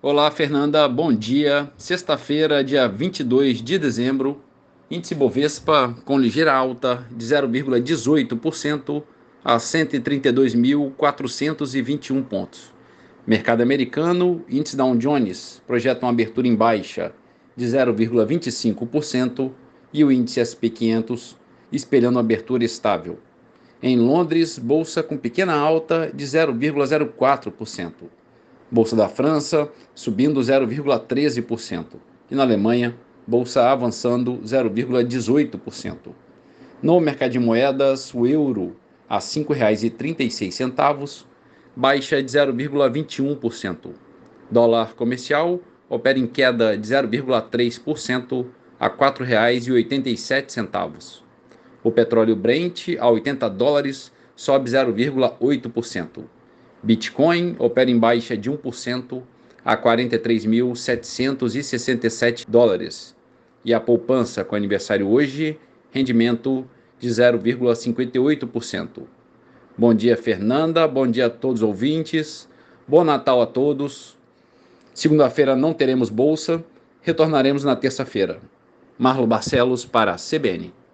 Olá, Fernanda, bom dia. Sexta-feira, dia 22 de dezembro, índice Bovespa com ligeira alta de 0,18% a 132.421 pontos. Mercado americano, índice Dow Jones projeta uma abertura em baixa de 0,25% e o índice SP 500 espelhando abertura estável. Em Londres, bolsa com pequena alta de 0,04%. Bolsa da França subindo 0,13%. E na Alemanha, bolsa avançando 0,18%. No mercado de moedas, o euro a R$ 5,36, baixa de 0,21%. Dólar comercial opera em queda de 0,3% a R$ 4,87. O petróleo Brent a 80 dólares sobe 0,8%. Bitcoin opera em baixa de 1% a 43.767 dólares. E a poupança com aniversário hoje, rendimento de 0,58%. Bom dia, Fernanda. Bom dia a todos os ouvintes. Bom Natal a todos. Segunda-feira não teremos bolsa. Retornaremos na terça-feira. Marlo Barcelos para a CBN.